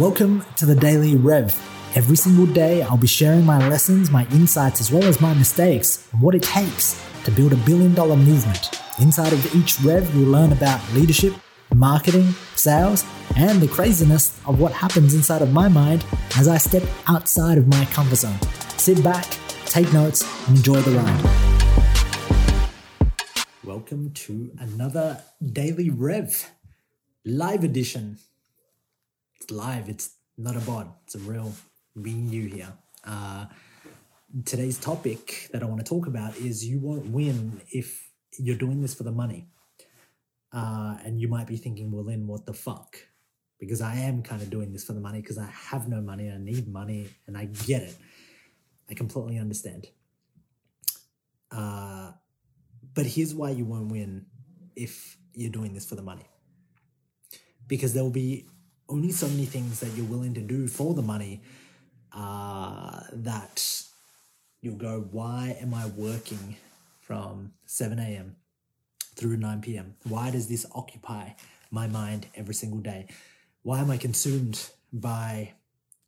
Welcome to the Daily Rev. Every single day, I'll be sharing my lessons, my insights, as well as my mistakes, and what it takes to build a billion dollar movement. Inside of each Rev, you'll learn about leadership, marketing, sales, and the craziness of what happens inside of my mind as I step outside of my comfort zone. Sit back, take notes, and enjoy the ride. Welcome to another Daily Rev live edition. It's live, it's not a bot, it's a real being you here. Uh, today's topic that I want to talk about is you won't win if you're doing this for the money. Uh, and you might be thinking, well, then what the fuck? Because I am kind of doing this for the money because I have no money, I need money, and I get it. I completely understand. Uh, but here's why you won't win if you're doing this for the money. Because there will be only so many things that you're willing to do for the money uh, that you'll go, why am I working from 7 a.m. through 9 p.m.? Why does this occupy my mind every single day? Why am I consumed by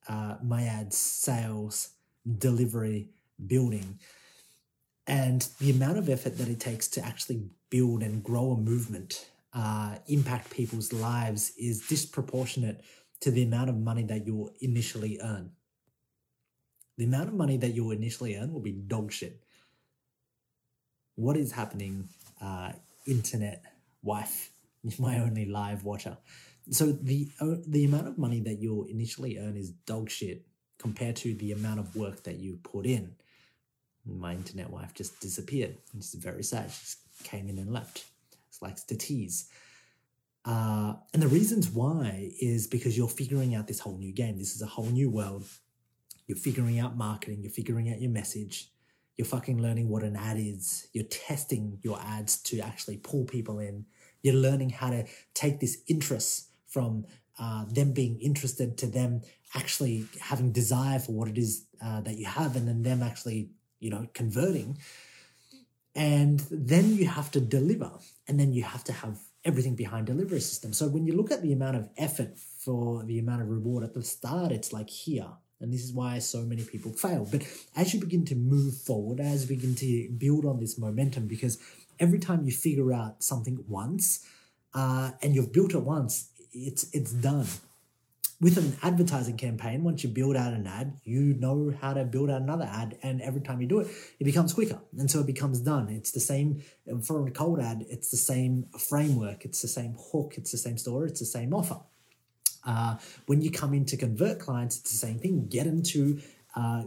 uh, my ads, sales, delivery, building? And the amount of effort that it takes to actually build and grow a movement, uh, impact people's lives, is disproportionate to the amount of money that you'll initially earn. The amount of money that you'll initially earn will be dog shit. What is happening, uh, internet wife, my only live watcher? So the the amount of money that you'll initially earn is dog shit compared to the amount of work that you put in my internet wife just disappeared. It's very sad. She just came in and left. Likes to tease. Uh, and the reasons why is because you're figuring out this whole new game. This is a whole new world. You're figuring out marketing. You're figuring out your message. You're fucking learning what an ad is. You're testing your ads to actually pull people in. You're learning how to take this interest from uh, them being interested to them actually having desire for what it is uh, that you have, and then them actually you know, converting. And then you have to deliver, and then you have to have everything behind delivery system. So when you look at the amount of effort for the amount of reward at the start, it's like here. And this is why so many people fail. But as you begin to move forward, as you begin to build on this momentum, because every time you figure out something once, uh, and you've built it once, it's it's done with an advertising campaign, once you build out an ad, you know how to build out another ad. And every time you do it, it becomes quicker. And so it becomes done. It's the same for a cold ad, it's the same framework, it's the same hook, it's the same story, it's the same offer. Uh, when you come in to convert clients, it's the same thing. Get them to uh,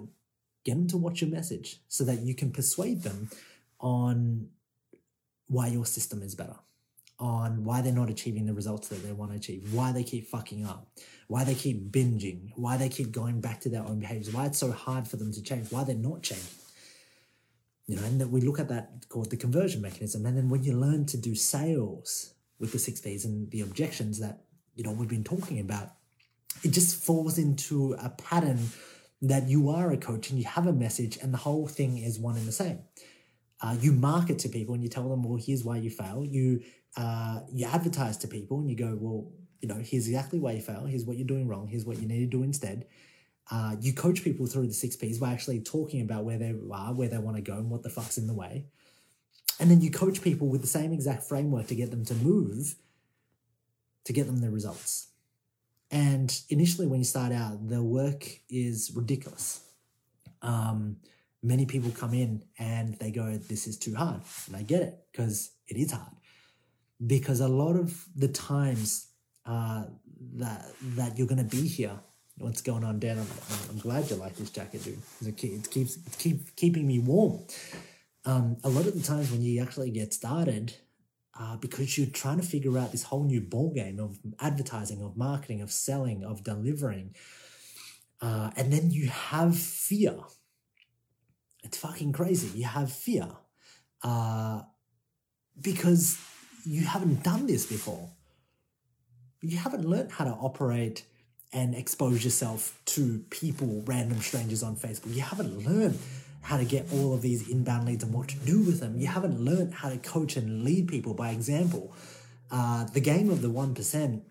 get them to watch your message so that you can persuade them on why your system is better on why they're not achieving the results that they want to achieve, why they keep fucking up, why they keep binging, why they keep going back to their own behaviors, why it's so hard for them to change, why they're not changing. You know, and that we look at that called the conversion mechanism. And then when you learn to do sales with the six P's and the objections that, you know, we've been talking about, it just falls into a pattern that you are a coach and you have a message and the whole thing is one and the same. Uh, you market to people and you tell them, well, here's why you fail. You uh, you advertise to people and you go, well, you know, here's exactly why you fail. Here's what you're doing wrong. Here's what you need to do instead. Uh, you coach people through the six P's by actually talking about where they are, where they want to go, and what the fuck's in the way. And then you coach people with the same exact framework to get them to move, to get them the results. And initially, when you start out, the work is ridiculous. Um, many people come in and they go, This is too hard. And I get it because it is hard because a lot of the times uh, that that you're going to be here, what's going on, Dan? I'm, I'm, glad you like this jacket, dude. It keeps it keep keeping me warm. Um, a lot of the times when you actually get started, uh, because you're trying to figure out this whole new ball game of advertising, of marketing, of selling, of delivering, uh, and then you have fear. It's fucking crazy. You have fear uh, because you haven't done this before. You haven't learned how to operate and expose yourself to people, random strangers on Facebook. You haven't learned how to get all of these inbound leads and what to do with them. You haven't learned how to coach and lead people by example. Uh, the game of the 1%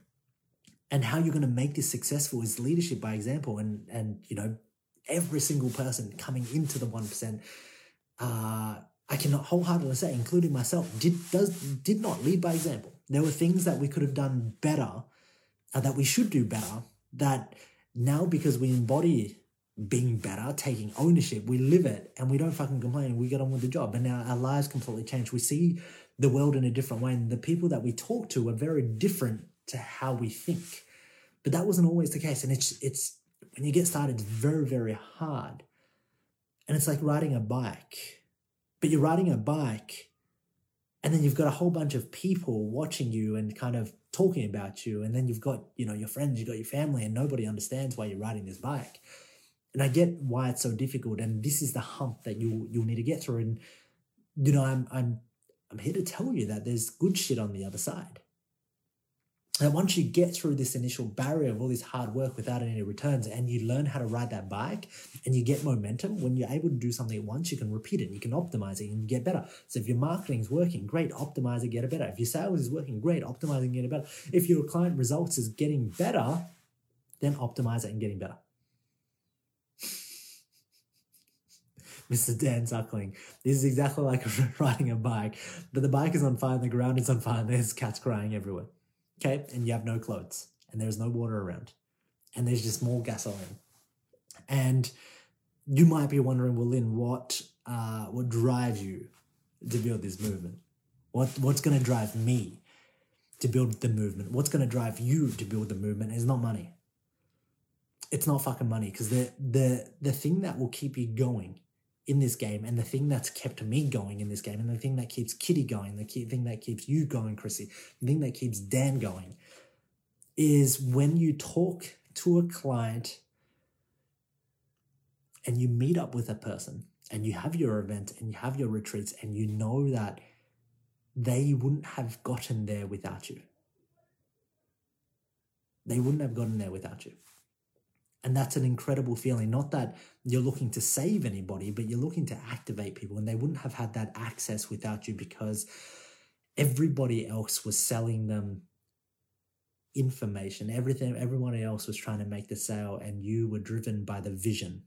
And how you're going to make this successful is leadership by example. And, and you know, every single person coming into the 1%, uh, I cannot wholeheartedly say, including myself, did, does, did not lead by example. There were things that we could have done better, uh, that we should do better, that now because we embody being better, taking ownership, we live it and we don't fucking complain. We get on with the job. And now our lives completely change. We see the world in a different way. And the people that we talk to are very different to how we think. But that wasn't always the case. And it's it's when you get started, it's very, very hard. And it's like riding a bike. But you're riding a bike and then you've got a whole bunch of people watching you and kind of talking about you. And then you've got, you know, your friends, you've got your family, and nobody understands why you're riding this bike. And I get why it's so difficult. And this is the hump that you you'll need to get through. And you know, I'm I'm I'm here to tell you that there's good shit on the other side. And once you get through this initial barrier of all this hard work without any returns and you learn how to ride that bike and you get momentum, when you're able to do something once, you can repeat it, you can optimize it and get better. So if your marketing is working, great, optimize it, get it better. If your sales is working, great, optimize it, get it better. If your client results is getting better, then optimize it and getting better. Mr. Dan Suckling. This is exactly like riding a bike, but the bike is on fire the ground is on fire there's cats crying everywhere okay, and you have no clothes and there's no water around and there's just more gasoline. And you might be wondering, well, Linh, what uh, what drives you to build this movement? What what's going to drive me to build the movement? What's going to drive you to build the movement is not money. It's not fucking money because the the the thing that will keep you going in this game and the thing that's kept me going in this game and the thing that keeps Kitty going, the thing that keeps you going, Chrissy, the thing that keeps Dan going is when you talk to a client and you meet up with a person and you have your event and you have your retreats and you know that they wouldn't have gotten there without you. They wouldn't have gotten there without you. And that's an incredible feeling. Not that you're looking to save anybody, but you're looking to activate people. And they wouldn't have had that access without you because everybody else was selling them information. Everything, everyone else was trying to make the sale, and you were driven by the vision.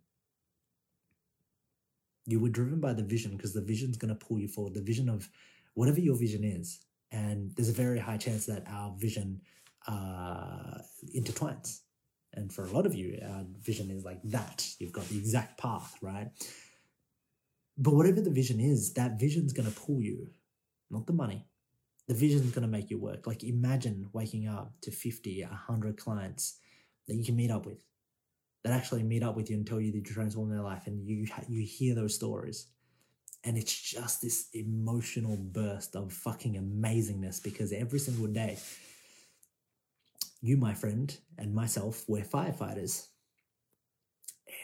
You were driven by the vision because the vision's going to pull you forward. The vision of whatever your vision is. And there's a very high chance that our vision uh, intertwines and for a lot of you, our vision is like that. You've got the exact path, right? But whatever the vision is, that vision's going to pull you, not the money. The vision's going to make you work. Like imagine waking up to 50, 100 clients that you can meet up with, that actually meet up with you and tell you that you transform their life, and you you hear those stories, and it's just this emotional burst of fucking amazingness because every single day you, my friend, and myself, we're firefighters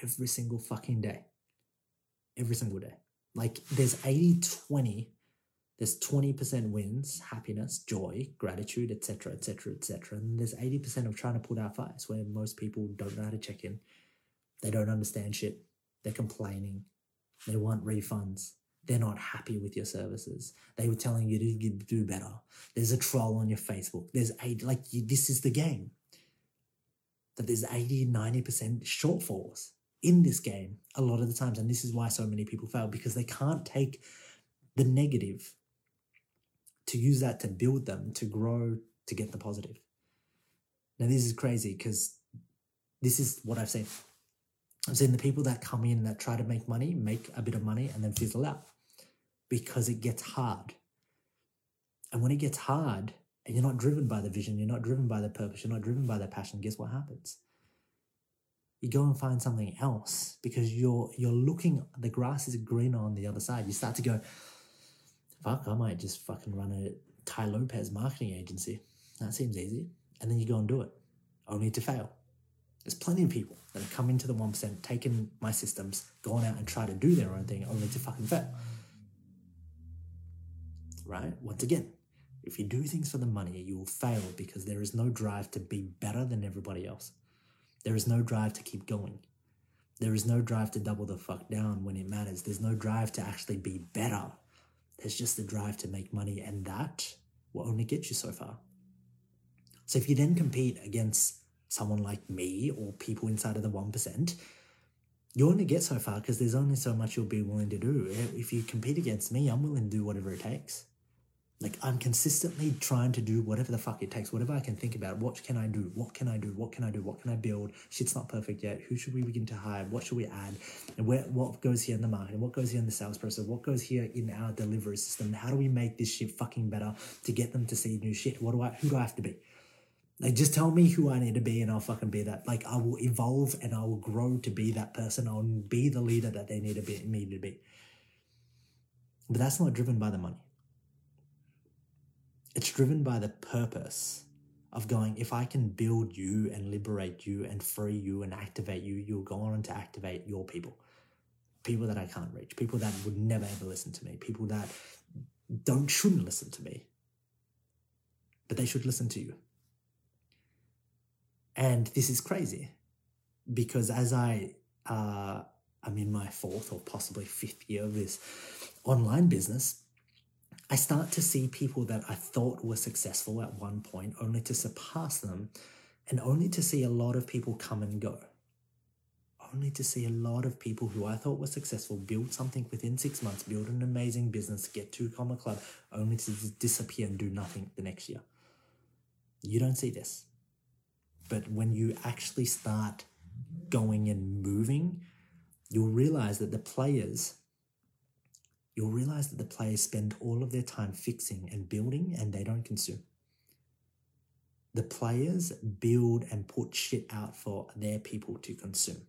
every single fucking day. Every single day. Like there's 80 20, there's 20% wins, happiness, joy, gratitude, etc., etc., etc. And there's 80% of trying to put out fires where most people don't know how to check in. They don't understand shit. They're complaining. They want refunds they're not happy with your services. They were telling you to do better. There's a troll on your Facebook. There's eight, like you, this is the game. That there's 80, 90% shortfalls in this game a lot of the times. And this is why so many people fail because they can't take the negative to use that to build them, to grow, to get the positive. Now, this is crazy because this is what I've seen. I've seen the people that come in that try to make money, make a bit of money, and then fizzle out because it gets hard. And when it gets hard and you're not driven by the vision, you're not driven by the purpose, you're not driven by the passion, guess what happens? You go and find something else because you're you're looking the grass is greener on the other side. You start to go, fuck, I might just fucking run a Tai Lopez marketing agency. That seems easy. And then you go and do it, only to fail. There's plenty of people that have come into the 1%, taken my systems, gone out and tried to do their own thing, only to fucking fail right? Once again, if you do things for the money, you will fail because there is no drive to be better than everybody else. There is no drive to keep going. There is no drive to double the fuck down when it matters. There's no drive to actually be better. There's just the drive to make money, and that will only get you so far. So if you then compete against someone like me or people inside of the 1%, you only get so far because there's only so much you'll be willing to do. If you compete against me, I'm willing to do whatever it takes. Like I'm consistently trying to do whatever the fuck it takes, whatever I can think about. What can I do? What can I do? What can I do? What can I build? Shit's not perfect yet. Who should we begin to hire? What should we add? And where what goes here in the market? What goes here in the sales process? What goes here in our delivery system? How do we make this shit fucking better to get them to see new shit? What do I who do I have to be? Like just tell me who I need to be and I'll fucking be that. Like I will evolve and I will grow to be that person. I'll be the leader that they need to be me to be. But that's not driven by the money. It's driven by the purpose of going, if I can build you and liberate you and free you and activate you, you'll go on to activate your people. People that I can't reach, people that would never ever listen to me, people that don't shouldn't listen to me. But they should listen to you. And this is crazy because as I uh, I'm in my fourth or possibly fifth year of this online business, I start to see people that I thought were successful at one point only to surpass them and only to see a lot of people come and go. Only to see a lot of people who I thought were successful build something within six months, build an amazing business, get to Comma Club, only to disappear and do nothing the next year. You don't see this. But when you actually start going and moving, you'll realize that the players you'll realize that the players spend all of their time fixing and building and they don't consume. The players build and put shit out for their people to consume.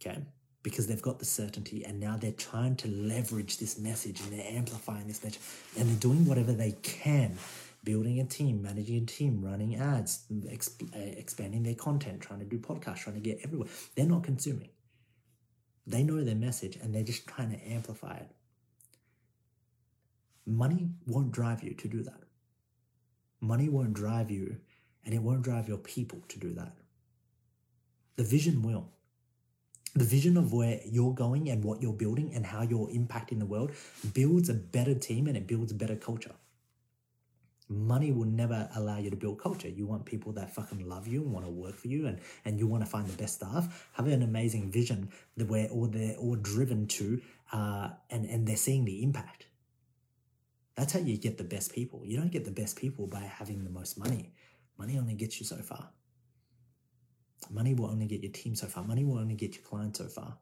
Okay? Because they've got the certainty and now they're trying to leverage this message and they're amplifying this message and they're doing whatever they can building a team, managing a team, running ads, exp- uh, expanding their content, trying to do podcasts, trying to get everywhere. They're not consuming. They know their message and they're just trying to amplify it. Money won't drive you to do that. Money won't drive you and it won't drive your people to do that. The vision will. The vision of where you're going and what you're building and how you're impacting the world builds a better team and it builds a better culture money will never allow you to build culture. You want people that fucking love you and want to work for you and, and you want to find the best staff. Have an amazing vision that where all they're all driven to uh, and, and they're seeing the impact. That's how you get the best people. You don't get the best people by having the most money. Money only gets you so far. Money will only get your team so far. Money will only get your clients so far.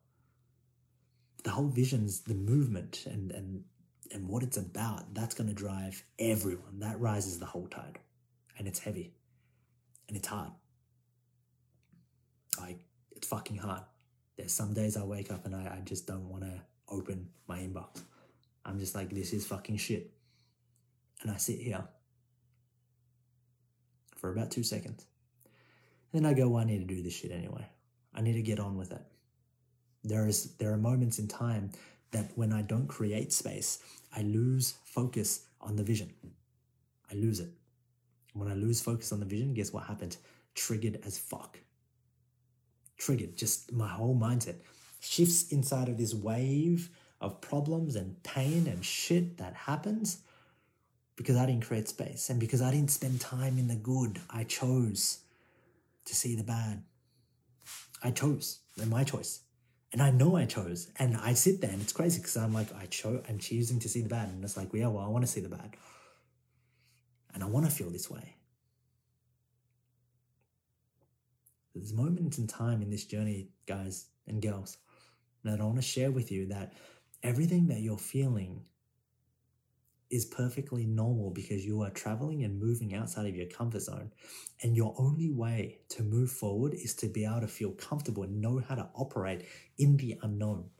The whole vision's the movement and, and and what it's about, that's going to drive everyone. That rises the whole tide. And it's heavy. And it's hard. Like, it's fucking hard. There's some days I wake up and I, I just don't want to open my inbox. I'm just like, this is fucking shit. And I sit here for about two seconds. And Then I go, well, I need to do this shit anyway. I need to get on with it. There is there are moments in time that when I don't create space, I lose focus on the vision. I lose it. When I lose focus on the vision, guess what happened? Triggered as fuck. Triggered. Just my whole mindset shifts inside of this wave of problems and pain and shit that happens because I didn't create space and because I didn't spend time in the good. I chose to see the bad. I chose. And my choice. And I know I chose. And I sit there and it's crazy because I'm like, I chose, I'm choosing to see the bad. And it's like, yeah, well, I want to see the bad. And I want to feel this way. There's moments in time in this journey, guys and girls, that I want to share with you that everything that you're feeling is perfectly normal because you are traveling and moving outside of your comfort zone. And your only way to move forward is to be able to feel comfortable and know how to operate in the unknown.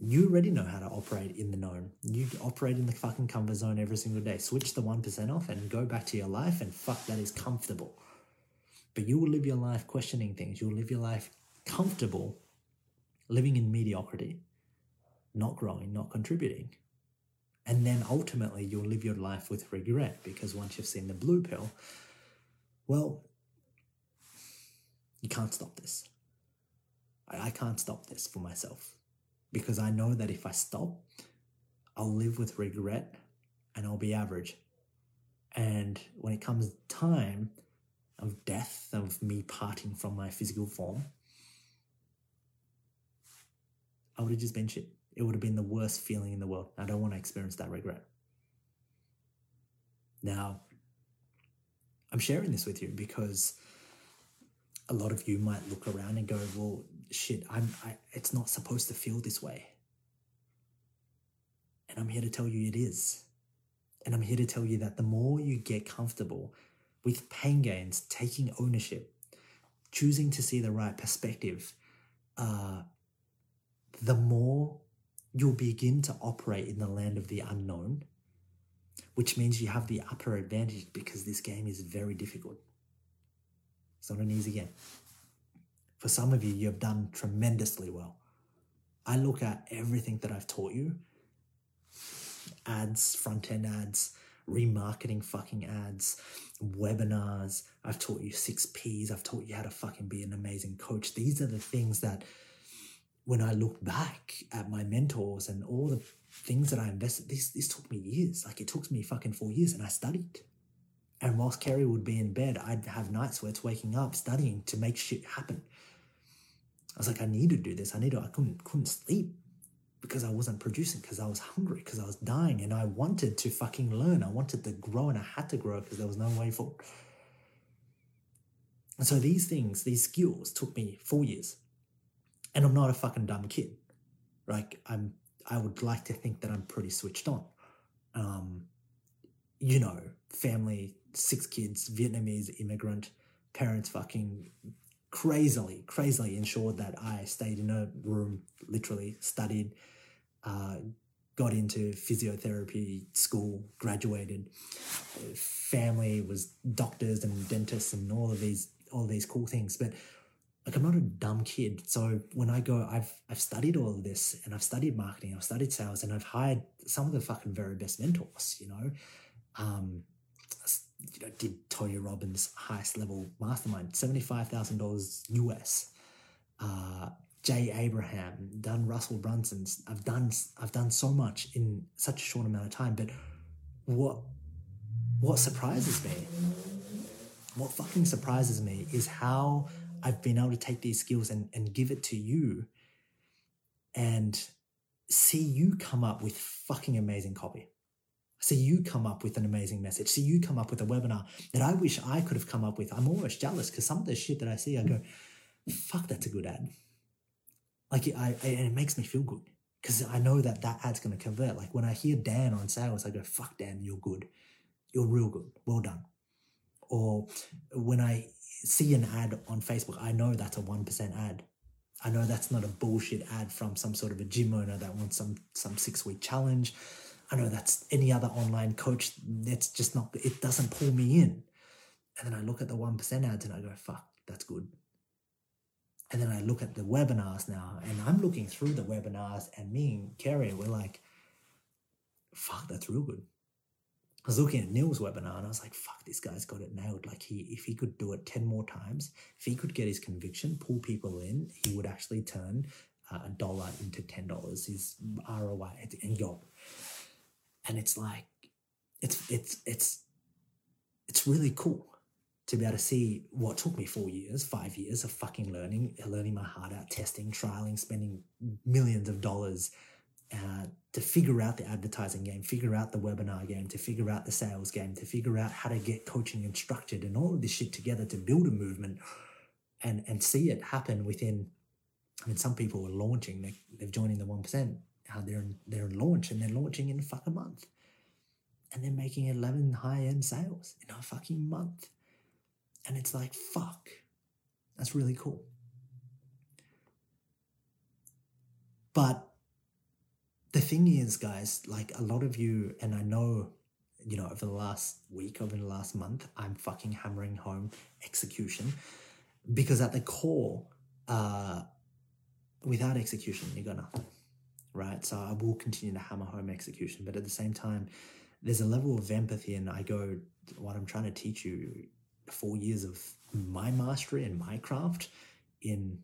You already know how to operate in the known. You operate in the fucking comfort zone every single day. Switch the 1% off and go back to your life, and fuck, that is comfortable. But you will live your life questioning things. You'll live your life comfortable living in mediocrity, not growing, not contributing. And then ultimately, you'll live your life with regret because once you've seen the blue pill, well, you can't stop this. I, I can't stop this for myself because I know that if I stop, I'll live with regret and I'll be average. And when it comes time of death, of me parting from my physical form, I would have just been shit. It would have been the worst feeling in the world. I don't want to experience that regret. Now, I'm sharing this with you because a lot of you might look around and go, "Well, shit, I'm. I, it's not supposed to feel this way." And I'm here to tell you it is. And I'm here to tell you that the more you get comfortable with pain gains, taking ownership, choosing to see the right perspective, uh, the more you'll begin to operate in the land of the unknown, which means you have the upper advantage because this game is very difficult. It's not an easy game. For some of you, you have done tremendously well. I look at everything that I've taught you ads, front end ads, remarketing fucking ads, webinars. I've taught you six P's. I've taught you how to fucking be an amazing coach. These are the things that when I look back at my mentors and all the things that I invested, this this took me years. Like it took me fucking four years and I studied. And whilst Kerry would be in bed, I'd have nights where it's waking up, studying to make shit happen. I was like, I need to do this. I need to, I couldn't couldn't sleep because I wasn't producing, because I was hungry, because I was dying, and I wanted to fucking learn. I wanted to grow and I had to grow because there was no way forward. And so these things, these skills took me four years and I'm not a fucking dumb kid. Like I'm, I would like to think that I'm pretty switched on. Um, you know, family, six kids, Vietnamese immigrant, parents fucking crazily, crazily ensured that I stayed in a room, literally studied, uh, got into physiotherapy school, graduated. Family was doctors and dentists and all of these all of these cool things. But like I'm not a dumb kid. So when I go, I've I've studied all of this and I've studied marketing, I've studied sales, and I've hired some of the fucking very best mentors. You know, um, you know, did Tony Robbins highest level mastermind, seventy five thousand dollars US. Uh, Jay Abraham, done Russell Brunson's. I've done I've done so much in such a short amount of time. But what what surprises me, what fucking surprises me, is how I've been able to take these skills and, and give it to you and see you come up with fucking amazing copy. See you come up with an amazing message. See you come up with a webinar that I wish I could have come up with. I'm almost jealous because some of the shit that I see, I go, fuck, that's a good ad. Like, I, I and it makes me feel good because I know that that ad's going to convert. Like, when I hear Dan on sales, I go, fuck, Dan, you're good. You're real good. Well done. Or when I see an ad on Facebook, I know that's a 1% ad. I know that's not a bullshit ad from some sort of a gym owner that wants some some six week challenge. I know that's any other online coach. That's just not. It doesn't pull me in. And then I look at the one percent ads and I go, "Fuck, that's good." And then I look at the webinars now, and I'm looking through the webinars, and me and Kerry, we're like, "Fuck, that's real good." I was looking at Neil's webinar and I was like, fuck, this guy's got it nailed. Like he if he could do it 10 more times, if he could get his conviction, pull people in, he would actually turn uh, a dollar into $10, his ROI and go. And it's like, it's, it's, it's, it's really cool to be able to see what took me four years, five years of fucking learning, learning my heart out, testing, trialing, spending millions of dollars uh, to figure out the advertising game, figure out the webinar game, to figure out the sales game, to figure out how to get coaching and structured and all of this shit together to build a movement and and see it happen within. I mean, some people are launching; they they've joined the one percent. How they're in, they're in launch and they're launching in a fucking month, and they're making eleven high end sales in a fucking month, and it's like fuck, that's really cool. But the thing is, guys, like a lot of you, and I know, you know, over the last week, over the last month, I'm fucking hammering home execution because at the core, uh, without execution, you got nothing, right? So I will continue to hammer home execution, but at the same time, there's a level of empathy, and I go, what I'm trying to teach you, four years of my mastery and my craft in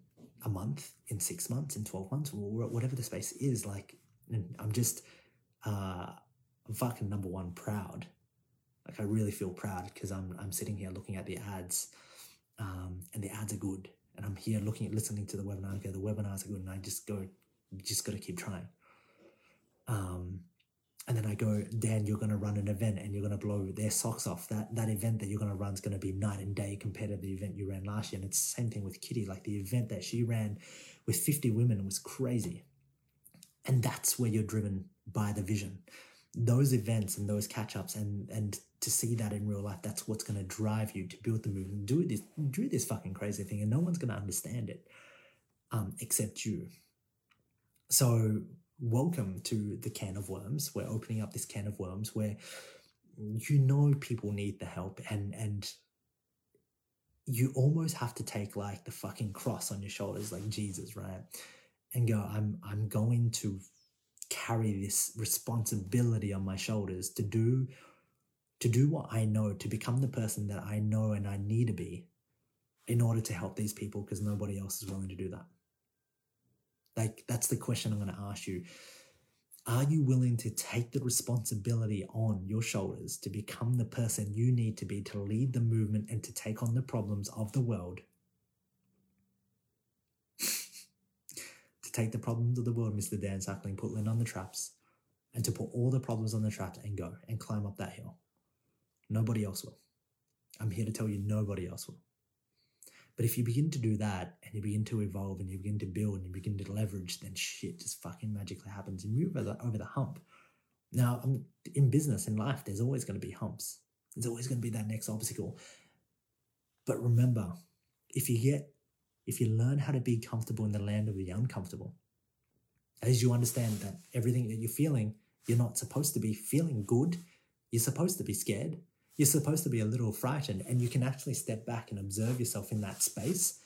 a month, in six months, in 12 months, or whatever the space is, like and I'm just uh, fucking number one proud Like I really feel proud because I'm I'm sitting here looking at the ads, um, and the ads are good, and I'm here looking at listening to the webinar. Okay, the webinars are good, and I just go, just got to keep trying. Um, and then I go, Dan, you're going to run an event and you're going to blow their socks off. That that event that you're going to run is going to be night and day compared to the event you ran last year. And it's the same thing with Kitty. Like the event that she ran with 50 women was crazy. And that's where you're driven by the vision. Those events and those catch ups and and to see that in real life, that's what's going to drive you to build the movement. Do this, do this fucking crazy thing, and no one's going to understand it, um, except you. So welcome to the can of worms. We're opening up this can of worms where you know people need the help and and you almost have to take like the fucking cross on your shoulders like Jesus, right? And go, I'm I'm going to carry this responsibility on my shoulders to do to do what I know, to become the person that I know and I need to be in order to help these people because nobody else is willing to do that. Like, that's the question I'm going to ask you. Are you willing to take the responsibility on your shoulders to become the person you need to be to lead the movement and to take on the problems of the world? to take the problems of the world, Mr. Dan Suckling, put Linh on the traps, and to put all the problems on the traps and go and climb up that hill. Nobody else will. I'm here to tell you nobody else will. But if you begin to do that and you begin to evolve and you begin to build and you begin to leverage, then shit just fucking magically happens. And you over the, over the hump. Now, I'm, in business, in life, there's always going to be humps. There's always going to be that next obstacle. But remember, if you get, if you learn how to be comfortable in the land of the uncomfortable, as you understand that everything that you're feeling, you're not supposed to be feeling good. You're supposed to be scared. You're supposed to be a little frightened and you can actually step back and observe yourself in that space.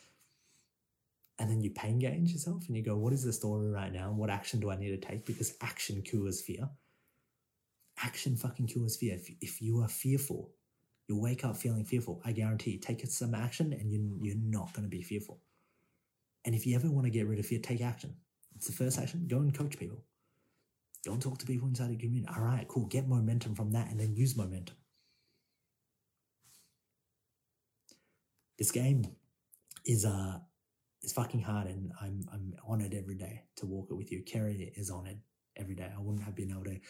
And then you pain gauge yourself and you go what is the story right now? What action do i need to take? Because action cures fear. Action fucking cures fear. If, if you are fearful you wake up feeling fearful i guarantee you take some action and you, you're not going to be fearful and if you ever want to get rid of fear take action. It's the first action. Go and coach people. Go and talk to people inside the community. All right cool. Get momentum from that and then use momentum. This game is uh is fucking hard and I'm I'm honored every day to walk it with you. Kerry is honored every day. I wouldn't have been able to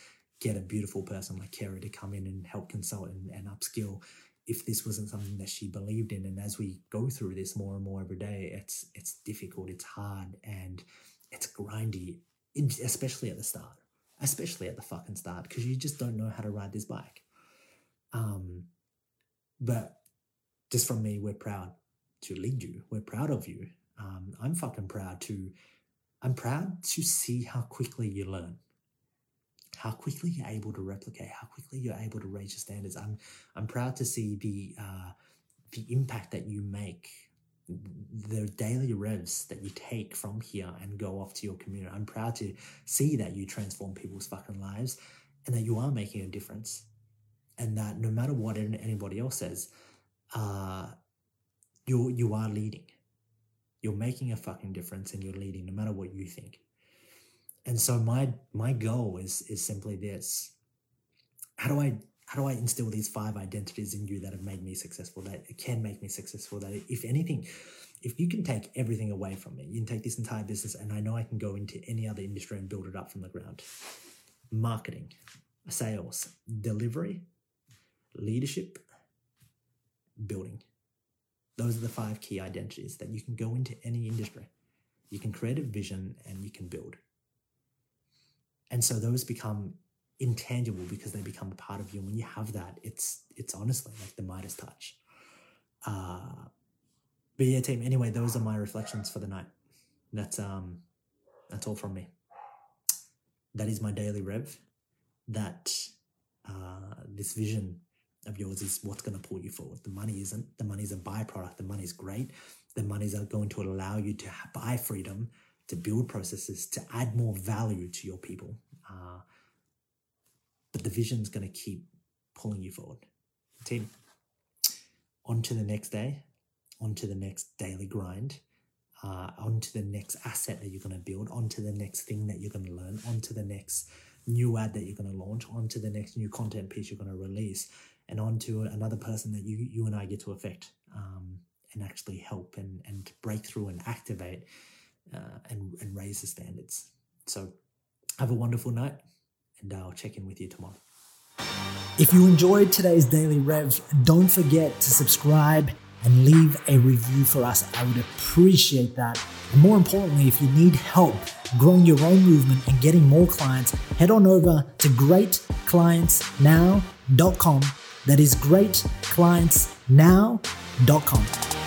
get a beautiful person like Kerry to come in and help consult and, and upskill if this wasn't something that she believed in. And as we go through this more and more every day, it's it's difficult, it's hard, and it's grindy, especially at the start, especially at the fucking start, because you just don't know how to ride this bike. Um, but just from me, we're proud to lead you. We're proud of you. Um, I'm fucking proud to. I'm proud to see how quickly you learn, how quickly you're able to replicate, how quickly you're able to raise your standards. I'm I'm proud to see the uh, the impact that you make, the daily revs that you take from here and go off to your community. I'm proud to see that you transform people's fucking lives, and that you are making a difference, and that no matter what anybody else says uh, you you are leading. You're making a fucking difference, and you're leading, no matter what you think. And so my my goal is is simply this: how do I how do I instill these five identities in you that have made me successful, that can make me successful, that if anything, if you can take everything away from me, you can take this entire business, and I know I can go into any other industry and build it up from the ground. Marketing, sales, delivery, leadership, building. Those are the five key identities that you can go into any industry. You can create a vision and you can build. And so those become intangible because they become a part of you. And when you have that, it's it's honestly like the Midas touch. Uh, but yeah, team. Anyway, those are my reflections for the night. That's um, that's all from me. That is my daily rev. That uh, this vision of yours is what's going to pull you forward. The money isn't. The money is a byproduct. The money is great. The money is going to allow you to buy freedom, to build processes, to add more value to your people. Uh, but the vision is going to keep pulling you forward. Team, on to the next day, on to the next daily grind, uh, on to the next asset that you're going to build, on to the next thing that you're going to learn, on to the next new ad that you're going to launch, on to the next new content piece you're going to release and on to another person that you you and I get to affect um, and actually help and and break through and activate uh, and and raise the standards. So have a wonderful night, and I'll check in with you tomorrow. If you enjoyed today's Daily Rev, don't forget to subscribe and leave a review for us. I would appreciate that. And more importantly, if you need help growing your own movement and getting more clients, head on over to greatclientsnow.com. That is greatclientsnow.com.